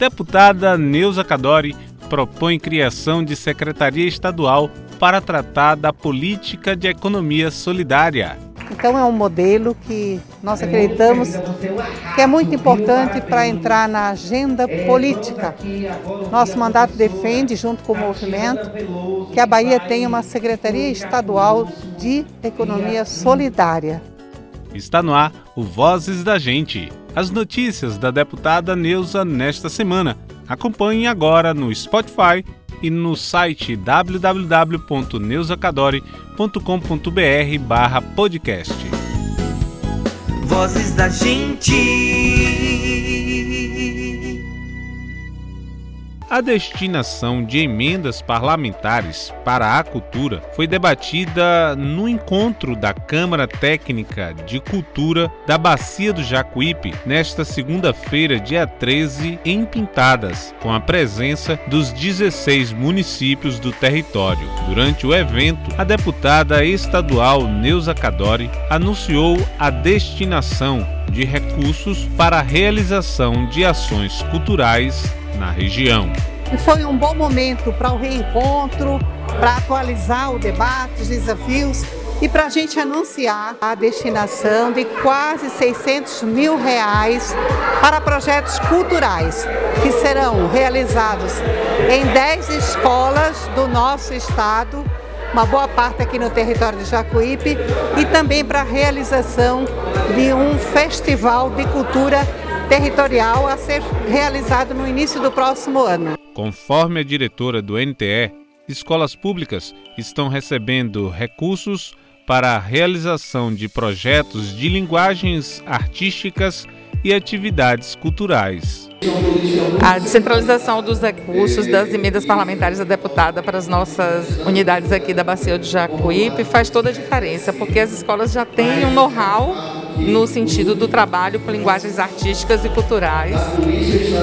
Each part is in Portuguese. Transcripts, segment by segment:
Deputada Neuza Cadori propõe criação de secretaria estadual para tratar da política de economia solidária. Então é um modelo que nós acreditamos que é muito importante para entrar na agenda política. Nosso mandato defende, junto com o movimento, que a Bahia tenha uma Secretaria Estadual de Economia Solidária. Está no ar o Vozes da Gente. As notícias da deputada Neuza nesta semana. Acompanhe agora no Spotify e no site www.neusacadore.com.br barra podcast. Vozes da gente. A destinação de emendas parlamentares para a cultura foi debatida no encontro da Câmara Técnica de Cultura da Bacia do Jacuípe nesta segunda-feira, dia 13, em Pintadas, com a presença dos 16 municípios do território. Durante o evento, a deputada estadual Neuza Cadori anunciou a destinação de recursos para a realização de ações culturais na região. Foi um bom momento para o reencontro, para atualizar o debate, os desafios e para a gente anunciar a destinação de quase 600 mil reais para projetos culturais que serão realizados em 10 escolas do nosso estado, uma boa parte aqui no território de Jacuípe, e também para a realização de um festival de cultura territorial a ser realizado no início do próximo ano. Conforme a diretora do NTE, escolas públicas estão recebendo recursos para a realização de projetos de linguagens artísticas e atividades culturais. A descentralização dos recursos das emendas parlamentares da deputada para as nossas unidades aqui da Bacia de Jacuípe faz toda a diferença, porque as escolas já têm um know-how no sentido do trabalho com linguagens artísticas e culturais.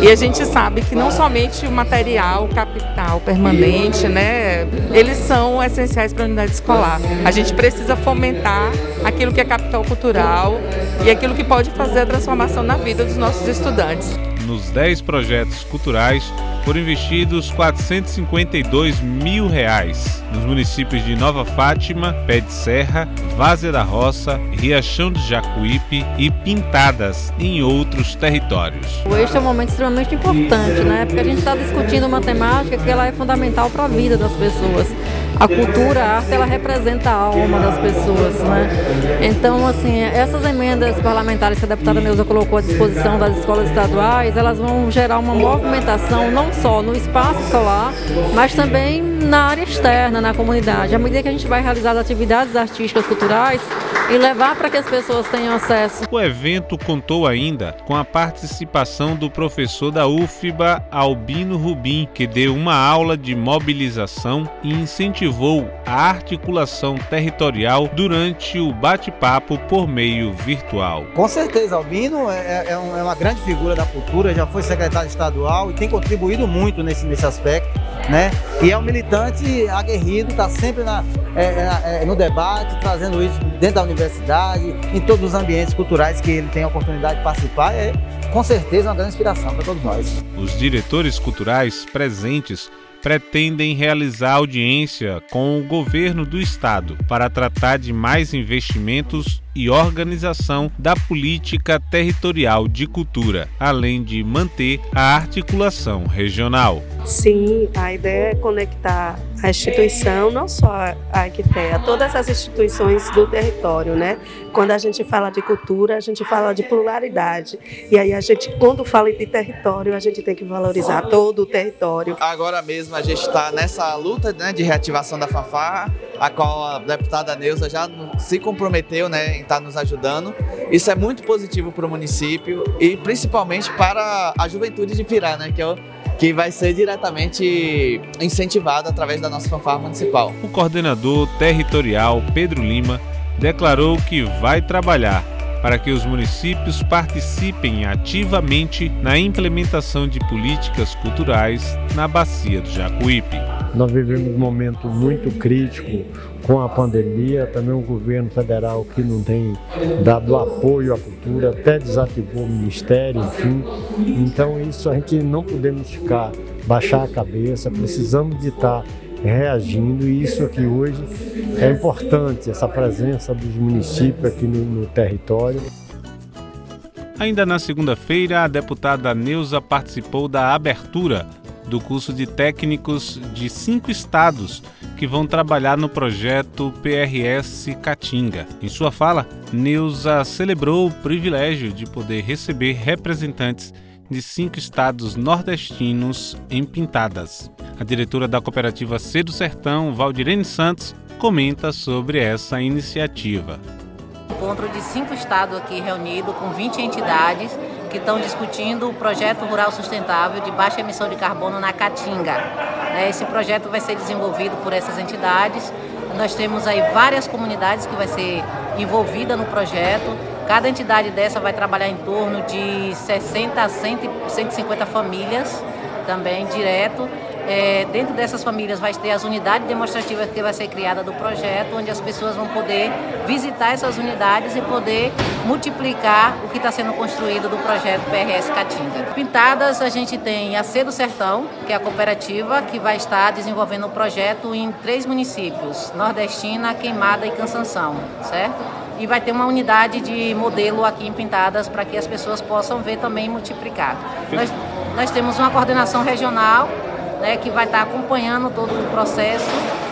E a gente sabe que não somente o material, o capital permanente, né, eles são essenciais para a unidade escolar. A gente precisa fomentar aquilo que é capital cultural e aquilo que pode fazer a transformação na vida dos nossos estudantes. Nos 10 projetos culturais, foram investidos 452 mil reais nos municípios de Nova Fátima, Pé de Serra, Várzea da Roça, Riachão de Jacuípe e Pintadas em outros territórios. Este é um momento extremamente importante, né? Porque a gente está discutindo uma temática que ela é fundamental para a vida das pessoas. A cultura, a arte, ela representa a alma das pessoas, né? Então, assim, essas emendas parlamentares que a deputada Neuza colocou à disposição das escolas estaduais, elas vão gerar uma movimentação não só no espaço escolar, mas também na área externa, na comunidade. À medida que a gente vai realizar as atividades artísticas culturais e levar para que as pessoas tenham acesso. O evento contou ainda com a participação do professor da UFBA, Albino Rubim, que deu uma aula de mobilização e incentivou a articulação territorial durante o bate-papo por meio virtual. Com certeza, Albino é, é, é, é uma grande figura da cultura, já foi secretário estadual e tem contribuído muito nesse, nesse aspecto, né? E é um militante aguerrido, está sempre na, é, é, é, no debate, trazendo isso dentro da universidade, em todos os ambientes culturais que ele tem a oportunidade de participar, é com certeza uma grande inspiração para todos nós. Os diretores culturais presentes pretendem realizar audiência com o governo do estado para tratar de mais investimentos e organização da política territorial de cultura, além de manter a articulação regional. Sim, a ideia é conectar a instituição, não só a IQTEA, todas as instituições do território, né? Quando a gente fala de cultura, a gente fala de pluralidade. E aí a gente, quando fala de território, a gente tem que valorizar todo o território. Agora mesmo a gente está nessa luta né, de reativação da fanfarra, a qual a deputada Neuza já se comprometeu né, em estar tá nos ajudando. Isso é muito positivo para o município e principalmente para a juventude de Pirá, né, que é o que vai ser diretamente incentivado através da nossa fanfarra municipal. O coordenador territorial Pedro Lima declarou que vai trabalhar para que os municípios participem ativamente na implementação de políticas culturais na Bacia do Jacuípe. Nós vivemos um momento muito crítico com a pandemia, também o governo federal que não tem dado apoio à cultura, até desativou o ministério, enfim. Então isso a gente não podemos ficar, baixar a cabeça, precisamos de estar reagindo e isso aqui hoje é importante, essa presença dos municípios aqui no, no território. Ainda na segunda-feira, a deputada Neuza participou da abertura do curso de técnicos de cinco estados que vão trabalhar no projeto PRS Catinga. Em sua fala, Neuza celebrou o privilégio de poder receber representantes de cinco estados nordestinos em Pintadas. A diretora da cooperativa C do Sertão, Valdirene Santos, comenta sobre essa iniciativa. Encontro de cinco estados aqui reunidos com 20 entidades que estão discutindo o projeto rural sustentável de baixa emissão de carbono na Caatinga. É, esse projeto vai ser desenvolvido por essas entidades. Nós temos aí várias comunidades que vai ser envolvida no projeto. Cada entidade dessa vai trabalhar em torno de 60 a 150 famílias também direto é, dentro dessas famílias vai ter as unidades demonstrativas que vai ser criada do projeto, onde as pessoas vão poder visitar essas unidades e poder multiplicar o que está sendo construído do projeto PRS Catinga. Pintadas, a gente tem a C do Sertão, que é a cooperativa que vai estar desenvolvendo o projeto em três municípios, Nordestina, Queimada e Cansanção, certo? E vai ter uma unidade de modelo aqui em Pintadas para que as pessoas possam ver também multiplicar. Nós, nós temos uma coordenação regional né, que vai estar acompanhando todo o processo,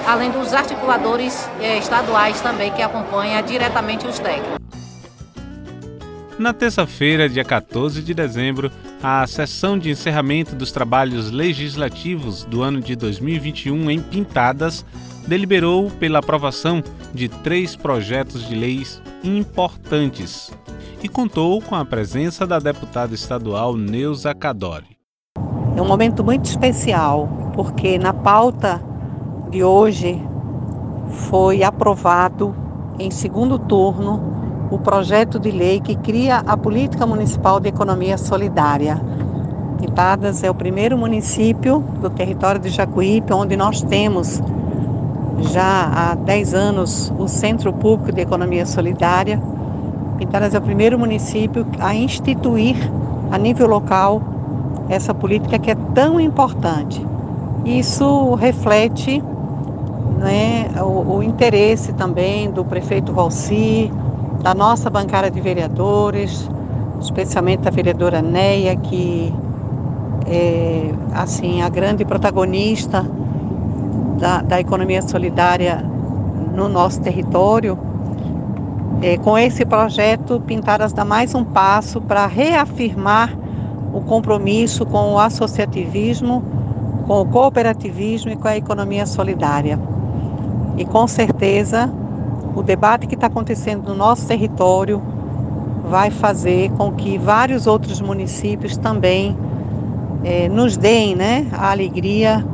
além dos articuladores eh, estaduais também que acompanham diretamente os técnicos. Na terça-feira, dia 14 de dezembro, a sessão de encerramento dos trabalhos legislativos do ano de 2021 em Pintadas deliberou pela aprovação de três projetos de leis importantes e contou com a presença da deputada estadual Neuza Cadori. É um momento muito especial, porque na pauta de hoje foi aprovado em segundo turno o projeto de lei que cria a Política Municipal de Economia Solidária. Pintadas é o primeiro município do território de Jacuípe onde nós temos já há 10 anos o Centro Público de Economia Solidária. Pintadas é o primeiro município a instituir a nível local essa política que é tão importante. Isso reflete né, o, o, interesse também do prefeito Valci, da nossa bancada de vereadores, especialmente da vereadora Neia, que é assim, a grande protagonista da, da economia solidária no nosso território. É, com esse projeto, Pintadas dá mais um passo para reafirmar o compromisso com o associativismo, com o cooperativismo e com a economia solidária. E com certeza, o debate que está acontecendo no nosso território vai fazer com que vários outros municípios também eh, nos deem né, a alegria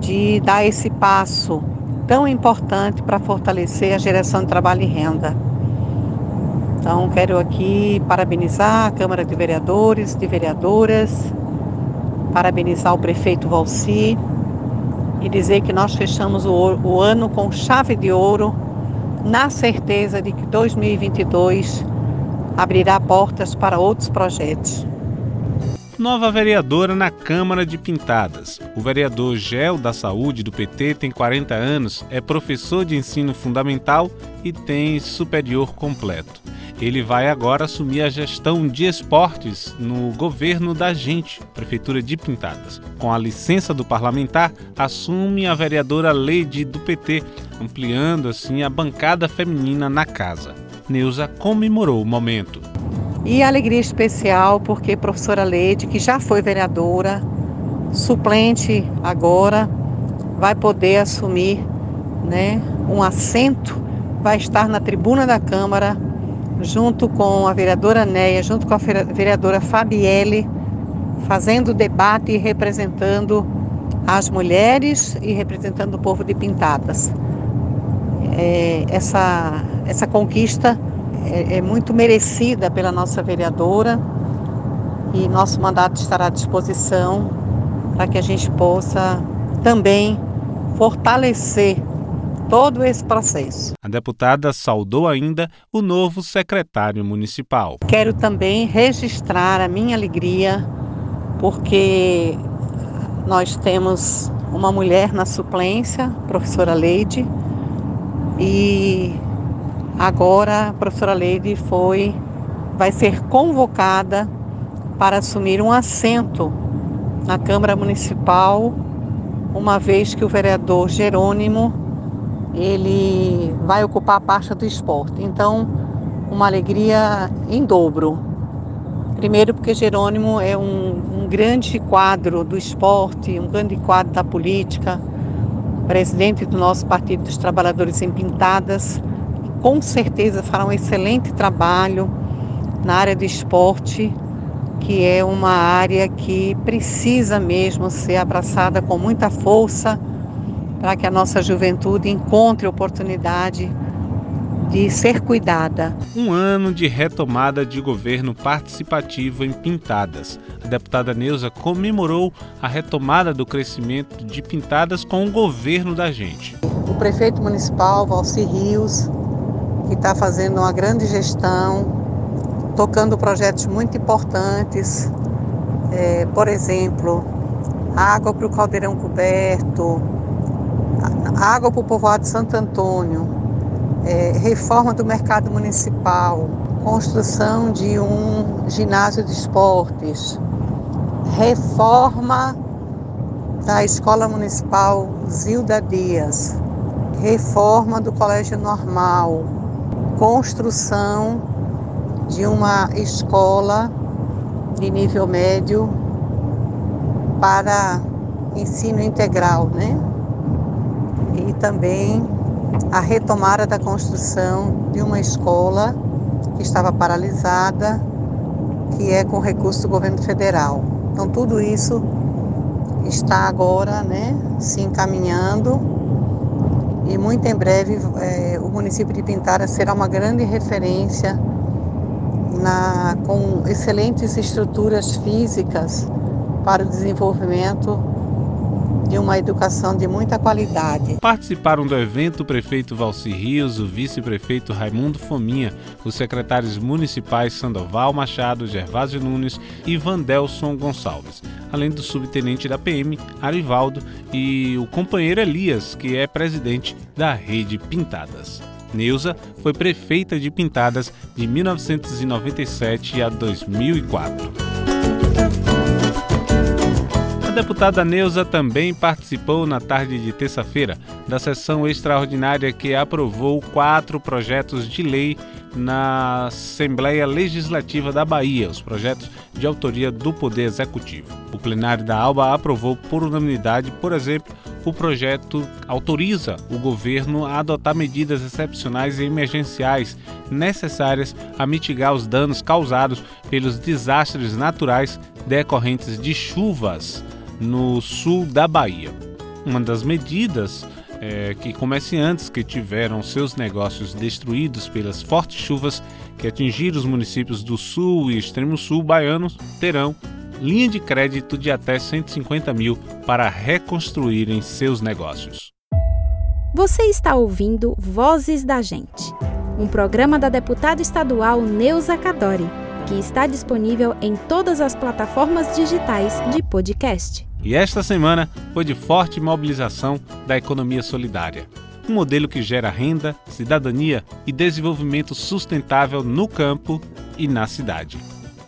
de dar esse passo tão importante para fortalecer a geração de trabalho e renda. Então, quero aqui parabenizar a Câmara de Vereadores, de Vereadoras, parabenizar o prefeito Valci e dizer que nós fechamos o, o ano com chave de ouro, na certeza de que 2022 abrirá portas para outros projetos nova vereadora na Câmara de Pintadas. O vereador Gel da Saúde do PT tem 40 anos, é professor de ensino fundamental e tem superior completo. Ele vai agora assumir a gestão de esportes no governo da gente, Prefeitura de Pintadas. Com a licença do parlamentar, assume a vereadora Leide do PT, ampliando assim a bancada feminina na casa. Neuza comemorou o momento. E alegria especial porque professora Leide, que já foi vereadora, suplente agora, vai poder assumir né, um assento, vai estar na tribuna da Câmara, junto com a vereadora Neia, junto com a vereadora Fabielle, fazendo debate e representando as mulheres e representando o povo de Pintadas. É, essa, essa conquista é, é muito merecida pela nossa vereadora e nosso mandato estará à disposição para que a gente possa também fortalecer todo esse processo. A deputada saudou ainda o novo secretário municipal. Quero também registrar a minha alegria porque nós temos uma mulher na suplência, professora Leide, e agora a professora Leide foi vai ser convocada para assumir um assento na Câmara Municipal, uma vez que o vereador Jerônimo ele vai ocupar a pasta do esporte. Então, uma alegria em dobro. Primeiro, porque Jerônimo é um, um grande quadro do esporte, um grande quadro da política, presidente do nosso Partido dos Trabalhadores em Pintadas, com certeza fará um excelente trabalho na área do esporte, que é uma área que precisa mesmo ser abraçada com muita força para que a nossa juventude encontre oportunidade de ser cuidada. Um ano de retomada de governo participativo em Pintadas. A deputada Neuza comemorou a retomada do crescimento de Pintadas com o governo da gente. O prefeito municipal, Valci Rios, que está fazendo uma grande gestão, tocando projetos muito importantes, é, por exemplo, água para o caldeirão coberto, água para o povoado de Santo Antônio, é, reforma do mercado municipal, construção de um ginásio de esportes, reforma da Escola Municipal Zilda Dias, reforma do Colégio Normal, construção de uma escola de nível médio para ensino integral, né? E também a retomada da construção de uma escola que estava paralisada, que é com recurso do governo federal. Então tudo isso está agora, né, se encaminhando e muito em breve é, o município de Pintara será uma grande referência na, com excelentes estruturas físicas para o desenvolvimento de uma educação de muita qualidade. Participaram do evento o prefeito Valci Rios, o vice-prefeito Raimundo Fominha, os secretários municipais Sandoval Machado, Gervásio Nunes e Vandelson Gonçalves, além do subtenente da PM, Arivaldo, e o companheiro Elias, que é presidente da Rede Pintadas. Neuza foi prefeita de Pintadas de 1997 a 2004 deputada Neuza também participou na tarde de terça-feira da sessão extraordinária que aprovou quatro projetos de lei na Assembleia Legislativa da Bahia, os projetos de autoria do Poder Executivo. O plenário da ALBA aprovou por unanimidade, por exemplo, o projeto autoriza o governo a adotar medidas excepcionais e emergenciais necessárias a mitigar os danos causados pelos desastres naturais decorrentes de chuvas no sul da Bahia. Uma das medidas é que comerciantes que tiveram seus negócios destruídos pelas fortes chuvas que atingiram os municípios do sul e extremo sul baianos terão linha de crédito de até 150 mil para reconstruírem seus negócios. Você está ouvindo Vozes da Gente, um programa da deputada estadual Neuza Cadori, que está disponível em todas as plataformas digitais de podcast. E esta semana foi de forte mobilização da economia solidária. Um modelo que gera renda, cidadania e desenvolvimento sustentável no campo e na cidade.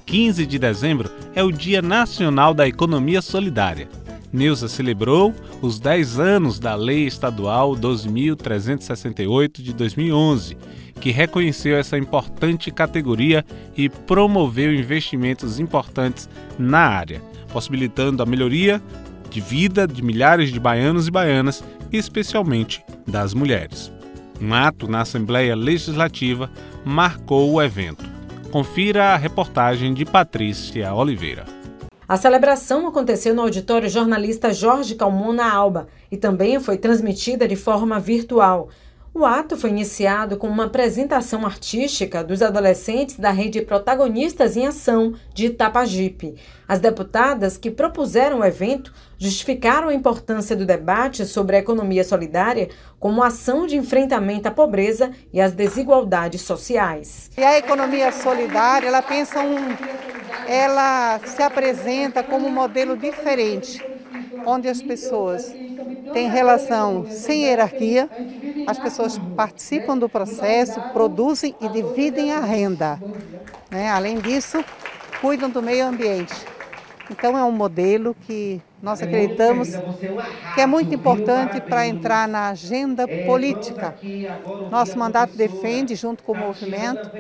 15 de dezembro é o Dia Nacional da Economia Solidária. Neuza celebrou os 10 anos da Lei Estadual 2368 de 2011, que reconheceu essa importante categoria e promoveu investimentos importantes na área possibilitando a melhoria de vida de milhares de baianos e baianas, especialmente das mulheres. Um ato na Assembleia Legislativa marcou o evento. Confira a reportagem de Patrícia Oliveira. A celebração aconteceu no auditório jornalista Jorge Calmon na Alba e também foi transmitida de forma virtual. O ato foi iniciado com uma apresentação artística dos adolescentes da rede Protagonistas em Ação de Itapajipe. As deputadas que propuseram o evento justificaram a importância do debate sobre a economia solidária como ação de enfrentamento à pobreza e às desigualdades sociais. E a economia solidária, ela pensa um, ela se apresenta como um modelo diferente, onde as pessoas têm relação sem hierarquia, as pessoas participam do processo, produzem e dividem a renda. Né? Além disso, cuidam do meio ambiente. Então é um modelo que nós acreditamos que é muito importante para entrar na agenda política. Nosso mandato defende, junto com o movimento,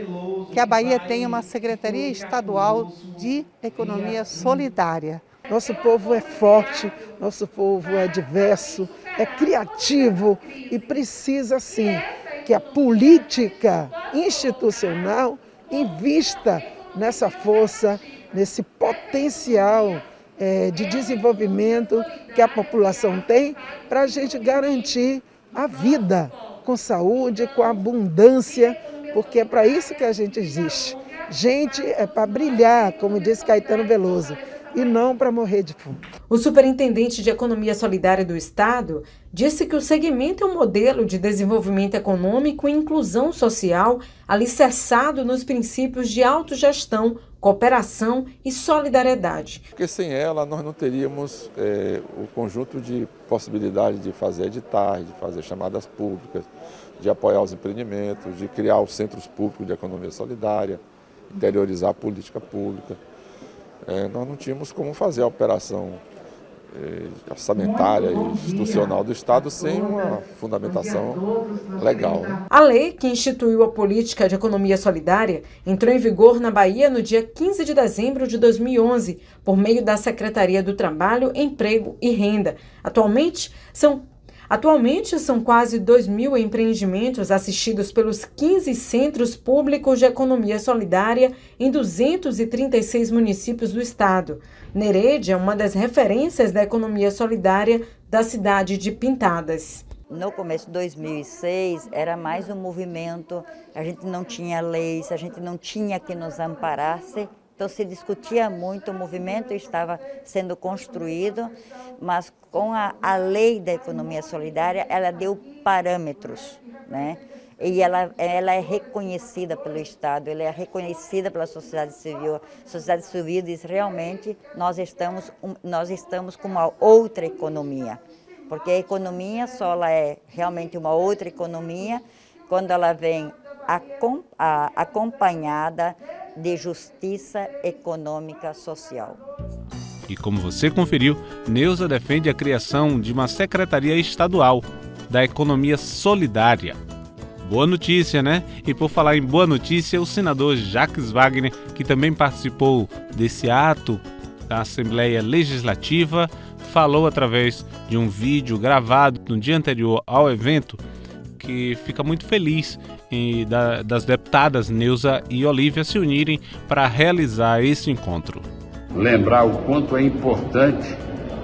que a Bahia tenha uma Secretaria Estadual de Economia Solidária. Nosso povo é forte, nosso povo é diverso, é criativo e precisa sim que a política institucional invista nessa força, nesse potencial é, de desenvolvimento que a população tem para a gente garantir a vida com saúde, com abundância, porque é para isso que a gente existe. Gente é para brilhar, como disse Caetano Veloso e não para morrer de fome. O superintendente de Economia Solidária do Estado disse que o segmento é um modelo de desenvolvimento econômico e inclusão social alicerçado nos princípios de autogestão, cooperação e solidariedade. Porque sem ela nós não teríamos é, o conjunto de possibilidades de fazer editais, de fazer chamadas públicas, de apoiar os empreendimentos, de criar os centros públicos de economia solidária, interiorizar a política pública é, nós não tínhamos como fazer a operação é, orçamentária e institucional do Estado sem uma fundamentação legal. Né? A lei que instituiu a política de economia solidária entrou em vigor na Bahia no dia 15 de dezembro de 2011, por meio da Secretaria do Trabalho, Emprego e Renda. Atualmente, são Atualmente, são quase 2 mil empreendimentos assistidos pelos 15 centros públicos de economia solidária em 236 municípios do estado. Nereide é uma das referências da economia solidária da cidade de Pintadas. No começo de 2006 era mais um movimento, a gente não tinha leis, a gente não tinha que nos amparasse então se discutia muito, o movimento estava sendo construído, mas com a, a lei da economia solidária, ela deu parâmetros, né? E ela, ela é reconhecida pelo Estado, ela é reconhecida pela sociedade civil. A sociedade civil diz realmente nós estamos, nós estamos com uma outra economia, porque a economia só ela é realmente uma outra economia quando ela vem acompanhada de justiça econômica social. E como você conferiu, Neuza defende a criação de uma secretaria estadual da economia solidária. Boa notícia, né? E por falar em boa notícia, o senador Jacques Wagner, que também participou desse ato da Assembleia Legislativa, falou através de um vídeo gravado no dia anterior ao evento que fica muito feliz e da, das deputadas Neuza e Olivia se unirem para realizar esse encontro. Lembrar o quanto é importante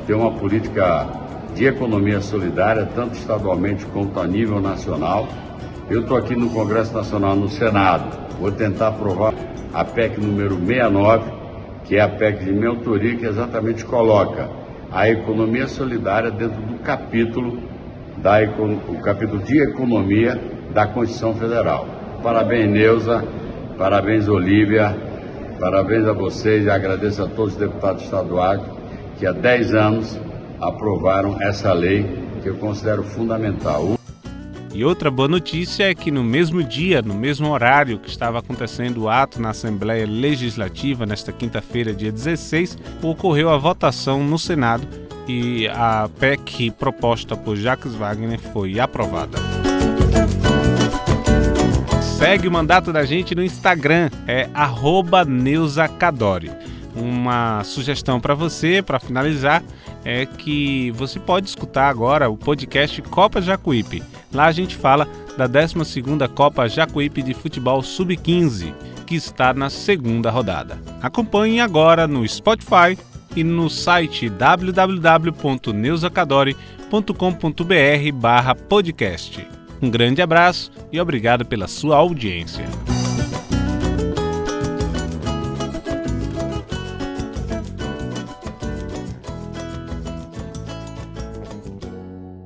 ter uma política de economia solidária, tanto estadualmente quanto a nível nacional. Eu estou aqui no Congresso Nacional, no Senado, vou tentar aprovar a PEC número 69, que é a PEC de minha autoria, que exatamente coloca a economia solidária dentro do capítulo, da, o capítulo de economia da Constituição Federal. Parabéns, Neuza, parabéns, Olívia, parabéns a vocês e agradeço a todos os deputados estaduais que há 10 anos aprovaram essa lei que eu considero fundamental. E outra boa notícia é que no mesmo dia, no mesmo horário que estava acontecendo o ato na Assembleia Legislativa, nesta quinta-feira, dia 16, ocorreu a votação no Senado e a PEC proposta por Jacques Wagner foi aprovada. Segue o mandato da gente no Instagram, é @neusacadori. Uma sugestão para você, para finalizar, é que você pode escutar agora o podcast Copa Jacuípe. Lá a gente fala da 12ª Copa Jacuípe de Futebol Sub-15, que está na segunda rodada. Acompanhe agora no Spotify e no site www.neusacadori.com.br/podcast. Um grande abraço e obrigado pela sua audiência.